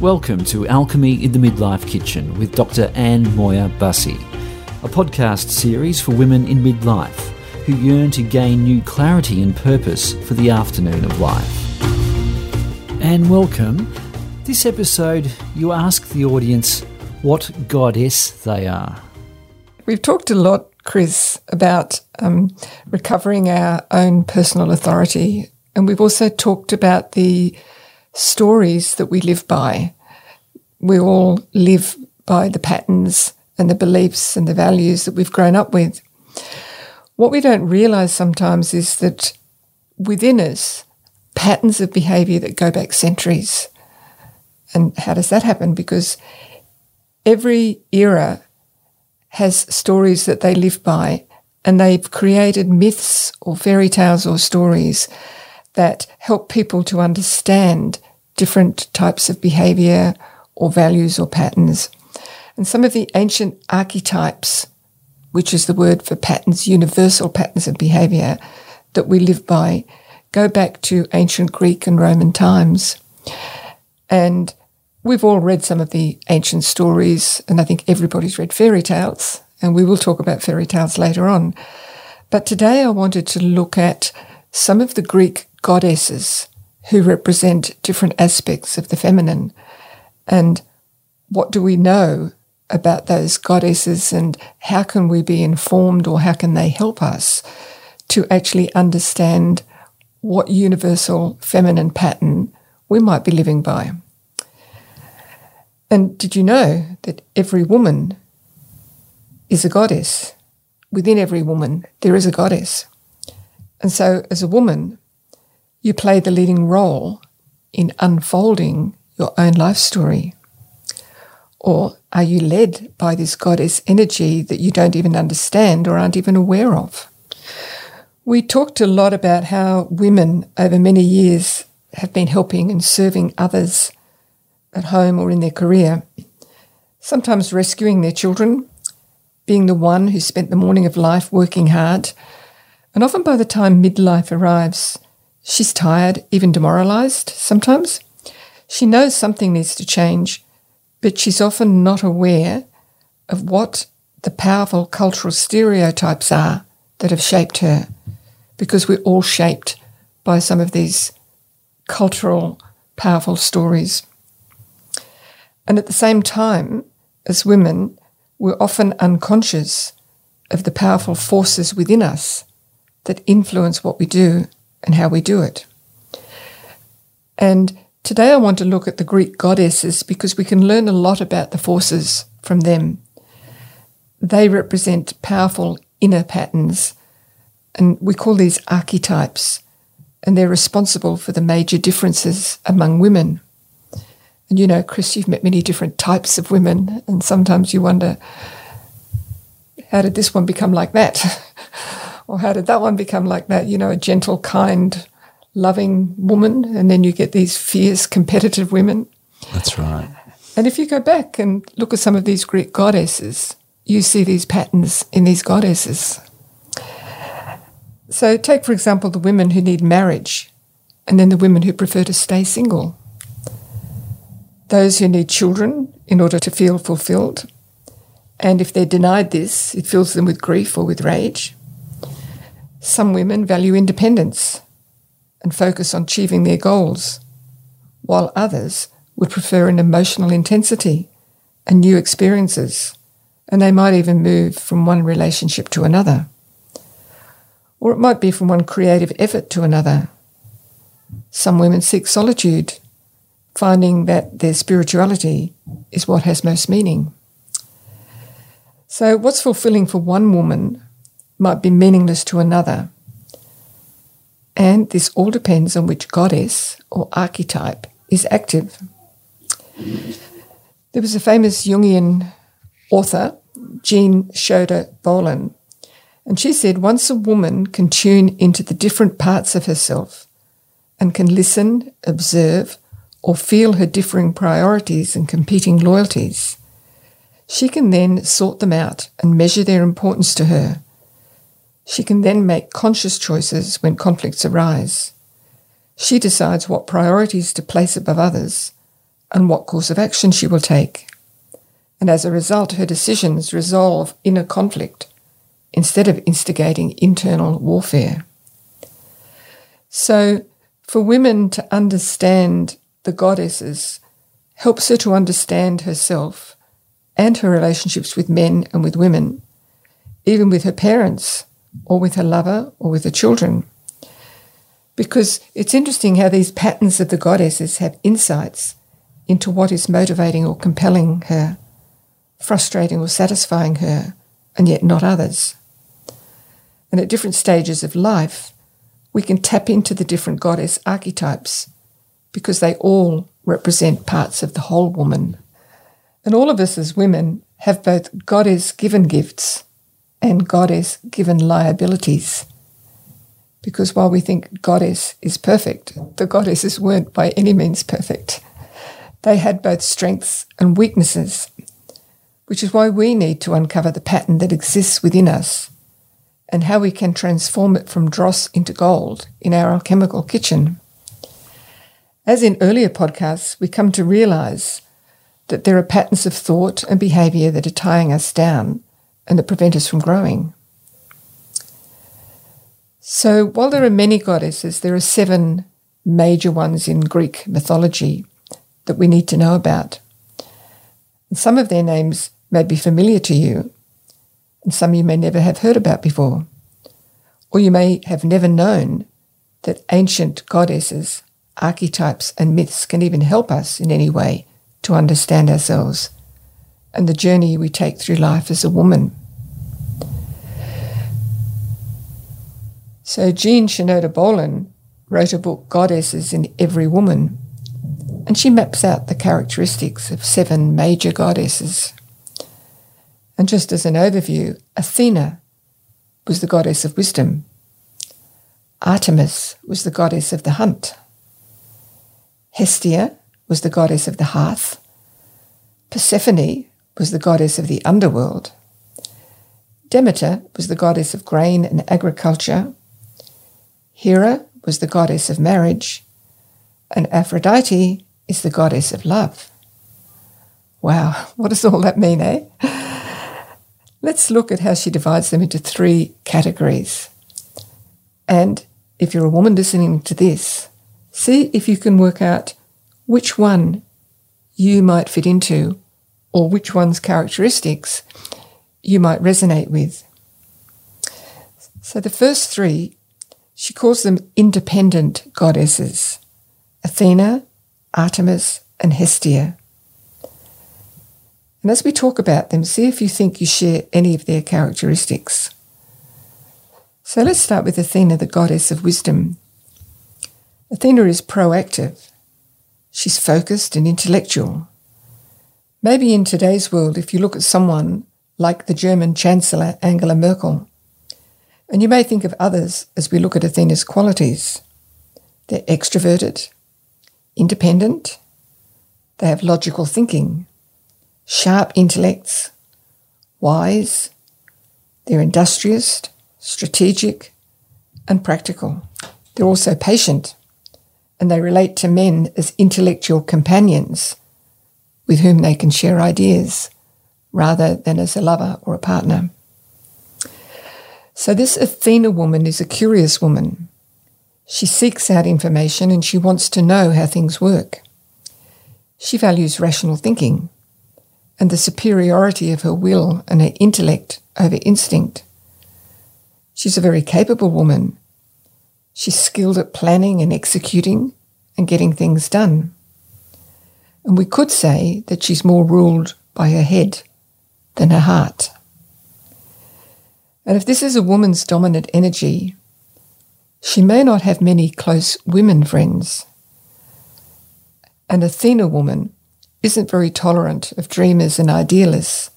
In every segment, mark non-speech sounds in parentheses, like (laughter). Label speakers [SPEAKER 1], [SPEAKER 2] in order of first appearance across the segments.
[SPEAKER 1] Welcome to Alchemy in the Midlife Kitchen with Dr. Anne Moyer Bussey, a podcast series for women in midlife who yearn to gain new clarity and purpose for the afternoon of life. And welcome. This episode, you ask the audience what goddess they are.
[SPEAKER 2] We've talked a lot, Chris, about um, recovering our own personal authority. And we've also talked about the stories that we live by. We all live by the patterns and the beliefs and the values that we've grown up with. What we don't realize sometimes is that within us, patterns of behavior that go back centuries. And how does that happen? Because every era has stories that they live by, and they've created myths or fairy tales or stories that help people to understand different types of behavior or values or patterns. And some of the ancient archetypes, which is the word for patterns, universal patterns of behavior that we live by, go back to ancient Greek and Roman times. And we've all read some of the ancient stories, and I think everybody's read fairy tales, and we will talk about fairy tales later on. But today I wanted to look at some of the Greek goddesses who represent different aspects of the feminine. And what do we know about those goddesses and how can we be informed or how can they help us to actually understand what universal feminine pattern we might be living by? And did you know that every woman is a goddess? Within every woman, there is a goddess. And so, as a woman, you play the leading role in unfolding your own life story? Or are you led by this goddess energy that you don't even understand or aren't even aware of? We talked a lot about how women over many years have been helping and serving others at home or in their career, sometimes rescuing their children, being the one who spent the morning of life working hard, and often by the time midlife arrives, She's tired, even demoralized sometimes. She knows something needs to change, but she's often not aware of what the powerful cultural stereotypes are that have shaped her, because we're all shaped by some of these cultural, powerful stories. And at the same time, as women, we're often unconscious of the powerful forces within us that influence what we do and how we do it. And today I want to look at the Greek goddesses because we can learn a lot about the forces from them. They represent powerful inner patterns, and we call these archetypes, and they're responsible for the major differences among women. And you know, Chris, you've met many different types of women, and sometimes you wonder, how did this one become like that? (laughs) or how did that one become like that? You know, a gentle, kind, loving woman, and then you get these fierce, competitive women.
[SPEAKER 1] That's right.
[SPEAKER 2] And if you go back and look at some of these Greek goddesses, you see these patterns in these goddesses. So, take for example the women who need marriage, and then the women who prefer to stay single. Those who need children in order to feel fulfilled. And if they're denied this, it fills them with grief or with rage. Some women value independence and focus on achieving their goals, while others would prefer an emotional intensity and new experiences, and they might even move from one relationship to another. Or it might be from one creative effort to another. Some women seek solitude, finding that their spirituality is what has most meaning. So, what's fulfilling for one woman might be meaningless to another. And this all depends on which goddess or archetype is active. There was a famous Jungian author, Jean Shinoda Bolen, and she said once a woman can tune into the different parts of herself and can listen, observe, or feel her differing priorities and competing loyalties, she can then sort them out and measure their importance to her she can then make conscious choices when conflicts arise. She decides what priorities to place above others and what course of action she will take. And as a result, her decisions resolve inner conflict instead of instigating internal warfare. So, for women to understand the goddesses helps her to understand herself and her relationships with men and with women, even with her parents or with her lover or with her children. Because it's interesting how these patterns of the goddesses have insights into what is motivating or compelling her, frustrating or satisfying her, and yet not others. And at different stages of life, we can tap into the different goddess archetypes because they all represent parts of the whole woman. And all of us as women have both goddess given gifts and goddess given liabilities. Because while we think goddess is perfect, the goddesses weren't by any means perfect. They had both strengths and weaknesses, which is why we need to uncover the pattern that exists within us and how we can transform it from dross into gold in our alchemical kitchen. As in earlier podcasts, we come to realize that there are patterns of thought and behavior that are tying us down and that prevent us from growing. So, while there are many goddesses, there are seven major ones in Greek mythology that we need to know about. And some of their names may be familiar to you, and some you may never have heard about before. Or you may have never known that ancient goddesses, archetypes, and myths can even help us in any way to understand ourselves and the journey we take through life as a woman. So Jean Shinoda Bolen wrote a book, Goddesses in Every Woman, and she maps out the characteristics of seven major goddesses. And just as an overview, Athena was the goddess of wisdom. Artemis was the goddess of the hunt. Hestia was the goddess of the hearth. Persephone was the goddess of the underworld. Demeter was the goddess of grain and agriculture. Hera was the goddess of marriage, and Aphrodite is the goddess of love. Wow, (laughs) what does all that mean, eh? Let's look at how she divides them into three categories. And if you're a woman listening to this, see if you can work out which one you might fit into or which one's characteristics you might resonate with. So the first three she calls them independent goddesses Athena, Artemis, and Hestia. And as we talk about them, see if you think you share any of their characteristics. So let's start with Athena, the goddess of wisdom. Athena is proactive. She's focused and intellectual. Maybe in today's world, if you look at someone like the German Chancellor Angela Merkel, and you may think of others as we look at Athena's qualities. They're extroverted, independent, they have logical thinking, sharp intellects, wise, they're industrious, strategic, and practical. They're also patient, and they relate to men as intellectual companions with whom they can share ideas rather than as a lover or a partner. So, this Athena woman is a curious woman. She seeks out information and she wants to know how things work. She values rational thinking and the superiority of her will and her intellect over instinct. She's a very capable woman. She's skilled at planning and executing and getting things done. And we could say that she's more ruled by her head than her heart. And if this is a woman's dominant energy, she may not have many close women friends. An Athena woman isn't very tolerant of dreamers and idealists,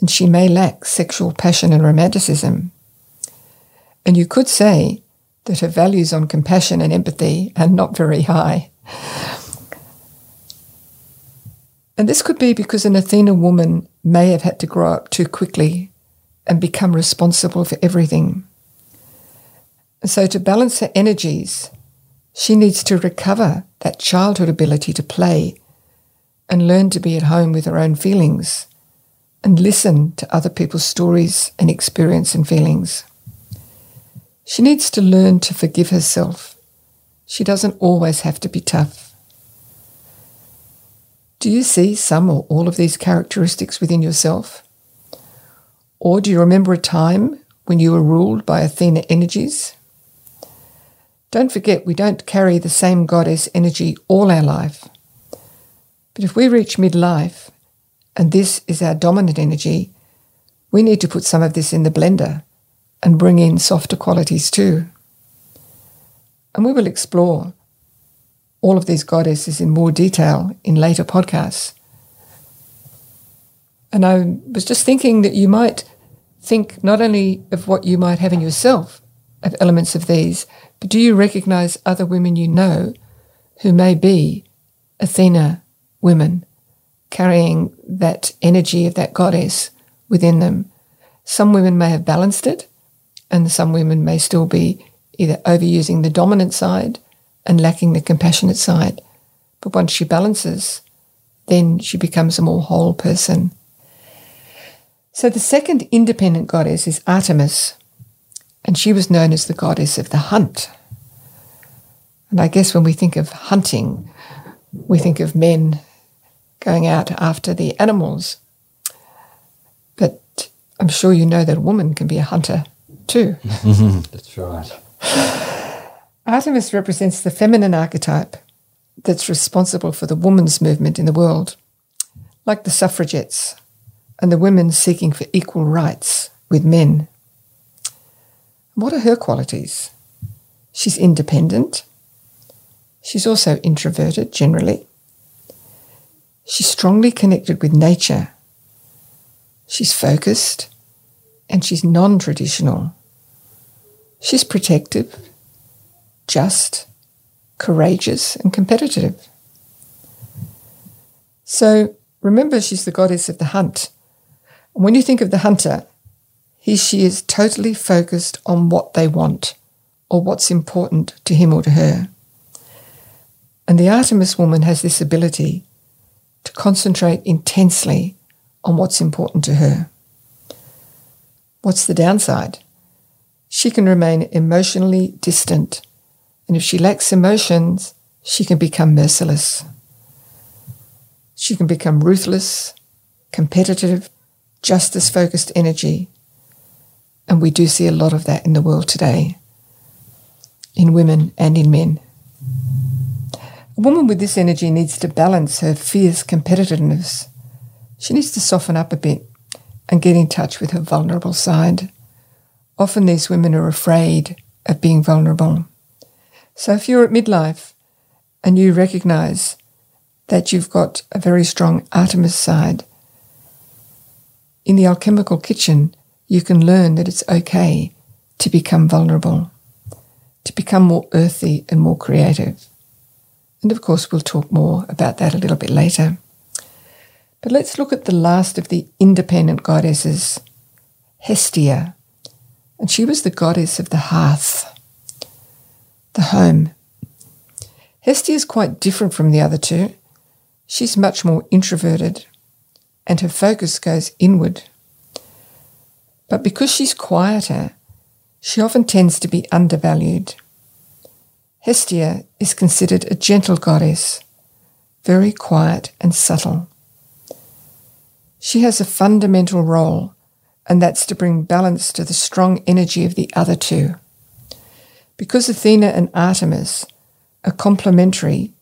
[SPEAKER 2] and she may lack sexual passion and romanticism. And you could say that her values on compassion and empathy are not very high. And this could be because an Athena woman may have had to grow up too quickly and become responsible for everything. So, to balance her energies, she needs to recover that childhood ability to play and learn to be at home with her own feelings and listen to other people's stories and experience and feelings. She needs to learn to forgive herself. She doesn't always have to be tough. Do you see some or all of these characteristics within yourself? Or do you remember a time when you were ruled by Athena energies? Don't forget, we don't carry the same goddess energy all our life. But if we reach midlife and this is our dominant energy, we need to put some of this in the blender and bring in softer qualities too. And we will explore all of these goddesses in more detail in later podcasts. And I was just thinking that you might think not only of what you might have in yourself of elements of these, but do you recognize other women you know who may be Athena women carrying that energy of that goddess within them? Some women may have balanced it, and some women may still be either overusing the dominant side and lacking the compassionate side. But once she balances, then she becomes a more whole person. So the second independent goddess is Artemis, and she was known as the goddess of the hunt. And I guess when we think of hunting, we think of men going out after the animals. But I'm sure you know that a woman can be a hunter too. (laughs)
[SPEAKER 1] That's right.
[SPEAKER 2] Artemis represents the feminine archetype that's responsible for the women's movement in the world, like the suffragettes and the women seeking for equal rights with men. What are her qualities? She's independent. She's also introverted generally. She's strongly connected with nature. She's focused and she's non traditional. She's protective just, courageous, and competitive. So remember, she's the goddess of the hunt. When you think of the hunter, he, she is totally focused on what they want or what's important to him or to her. And the Artemis woman has this ability to concentrate intensely on what's important to her. What's the downside? She can remain emotionally distant and if she lacks emotions, she can become merciless. She can become ruthless, competitive, justice focused energy. And we do see a lot of that in the world today, in women and in men. A woman with this energy needs to balance her fierce competitiveness. She needs to soften up a bit and get in touch with her vulnerable side. Often these women are afraid of being vulnerable. So if you're at midlife and you recognize that you've got a very strong Artemis side, in the alchemical kitchen, you can learn that it's okay to become vulnerable, to become more earthy and more creative. And of course, we'll talk more about that a little bit later. But let's look at the last of the independent goddesses, Hestia. And she was the goddess of the hearth the home. Hestia is quite different from the other two. She's much more introverted and her focus goes inward. But because she's quieter, she often tends to be undervalued. Hestia is considered a gentle goddess, very quiet and subtle. She has a fundamental role, and that's to bring balance to the strong energy of the other two. Because Athena and Artemis are complementary,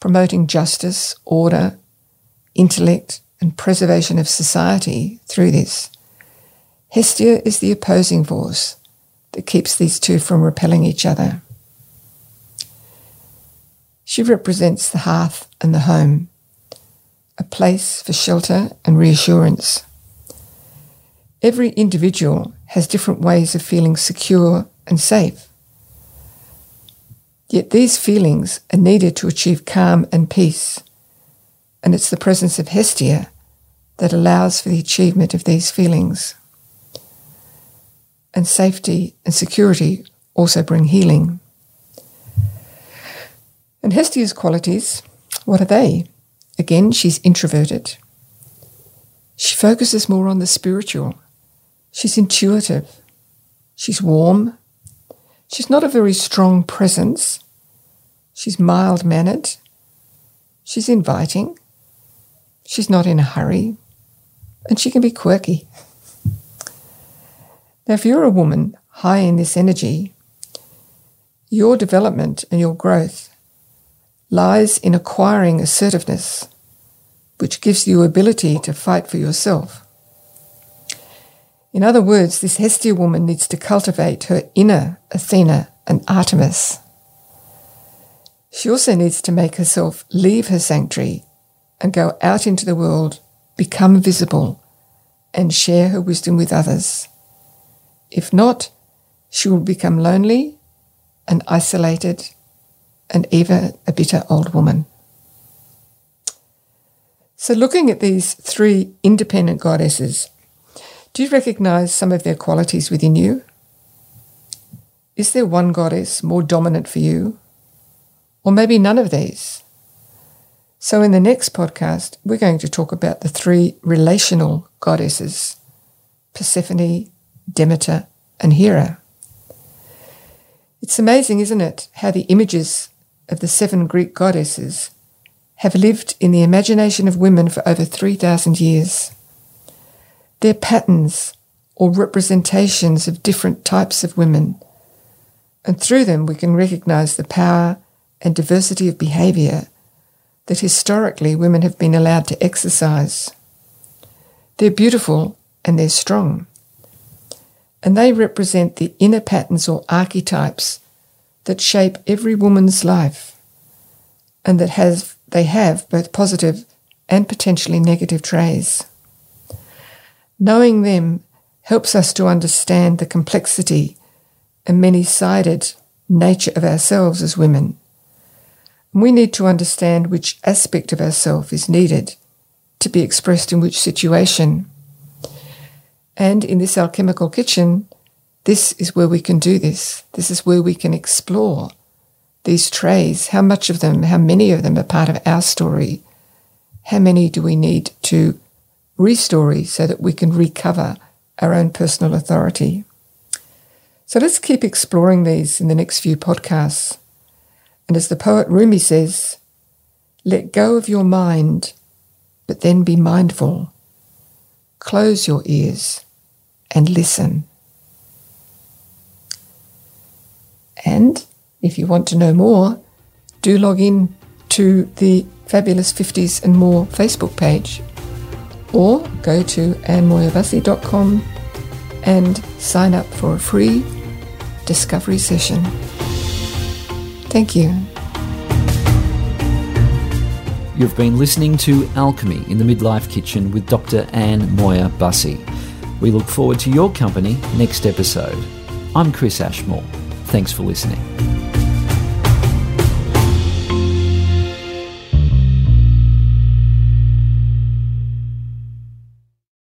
[SPEAKER 2] promoting justice, order, intellect, and preservation of society through this, Hestia is the opposing force that keeps these two from repelling each other. She represents the hearth and the home, a place for shelter and reassurance. Every individual has different ways of feeling secure and safe. Yet these feelings are needed to achieve calm and peace. And it's the presence of Hestia that allows for the achievement of these feelings. And safety and security also bring healing. And Hestia's qualities, what are they? Again, she's introverted. She focuses more on the spiritual. She's intuitive. She's warm. She's not a very strong presence. She's mild mannered. She's inviting. She's not in a hurry. And she can be quirky. Now, if you're a woman high in this energy, your development and your growth lies in acquiring assertiveness, which gives you ability to fight for yourself. In other words, this Hestia woman needs to cultivate her inner Athena and Artemis. She also needs to make herself leave her sanctuary and go out into the world, become visible, and share her wisdom with others. If not, she will become lonely and isolated and even a bitter old woman. So, looking at these three independent goddesses, do you recognize some of their qualities within you? Is there one goddess more dominant for you? Or maybe none of these? So, in the next podcast, we're going to talk about the three relational goddesses Persephone, Demeter, and Hera. It's amazing, isn't it, how the images of the seven Greek goddesses have lived in the imagination of women for over 3,000 years. They're patterns or representations of different types of women, and through them we can recognize the power and diversity of behavior that historically women have been allowed to exercise. They're beautiful and they're strong and they represent the inner patterns or archetypes that shape every woman's life and that has they have both positive and potentially negative traits. Knowing them helps us to understand the complexity and many-sided nature of ourselves as women. We need to understand which aspect of ourself is needed to be expressed in which situation. And in this alchemical kitchen, this is where we can do this. This is where we can explore these trays. How much of them, how many of them are part of our story? How many do we need to restory so that we can recover our own personal authority? So let's keep exploring these in the next few podcasts. And as the poet Rumi says, let go of your mind, but then be mindful. Close your ears and listen. And if you want to know more, do log in to the Fabulous 50s and More Facebook page or go to annmoyabasi.com and sign up for a free discovery session. Thank you.
[SPEAKER 1] You've been listening to Alchemy in the Midlife Kitchen with Dr. Anne Moir-Bussy. We look forward to your company next episode. I'm Chris Ashmore. Thanks for listening.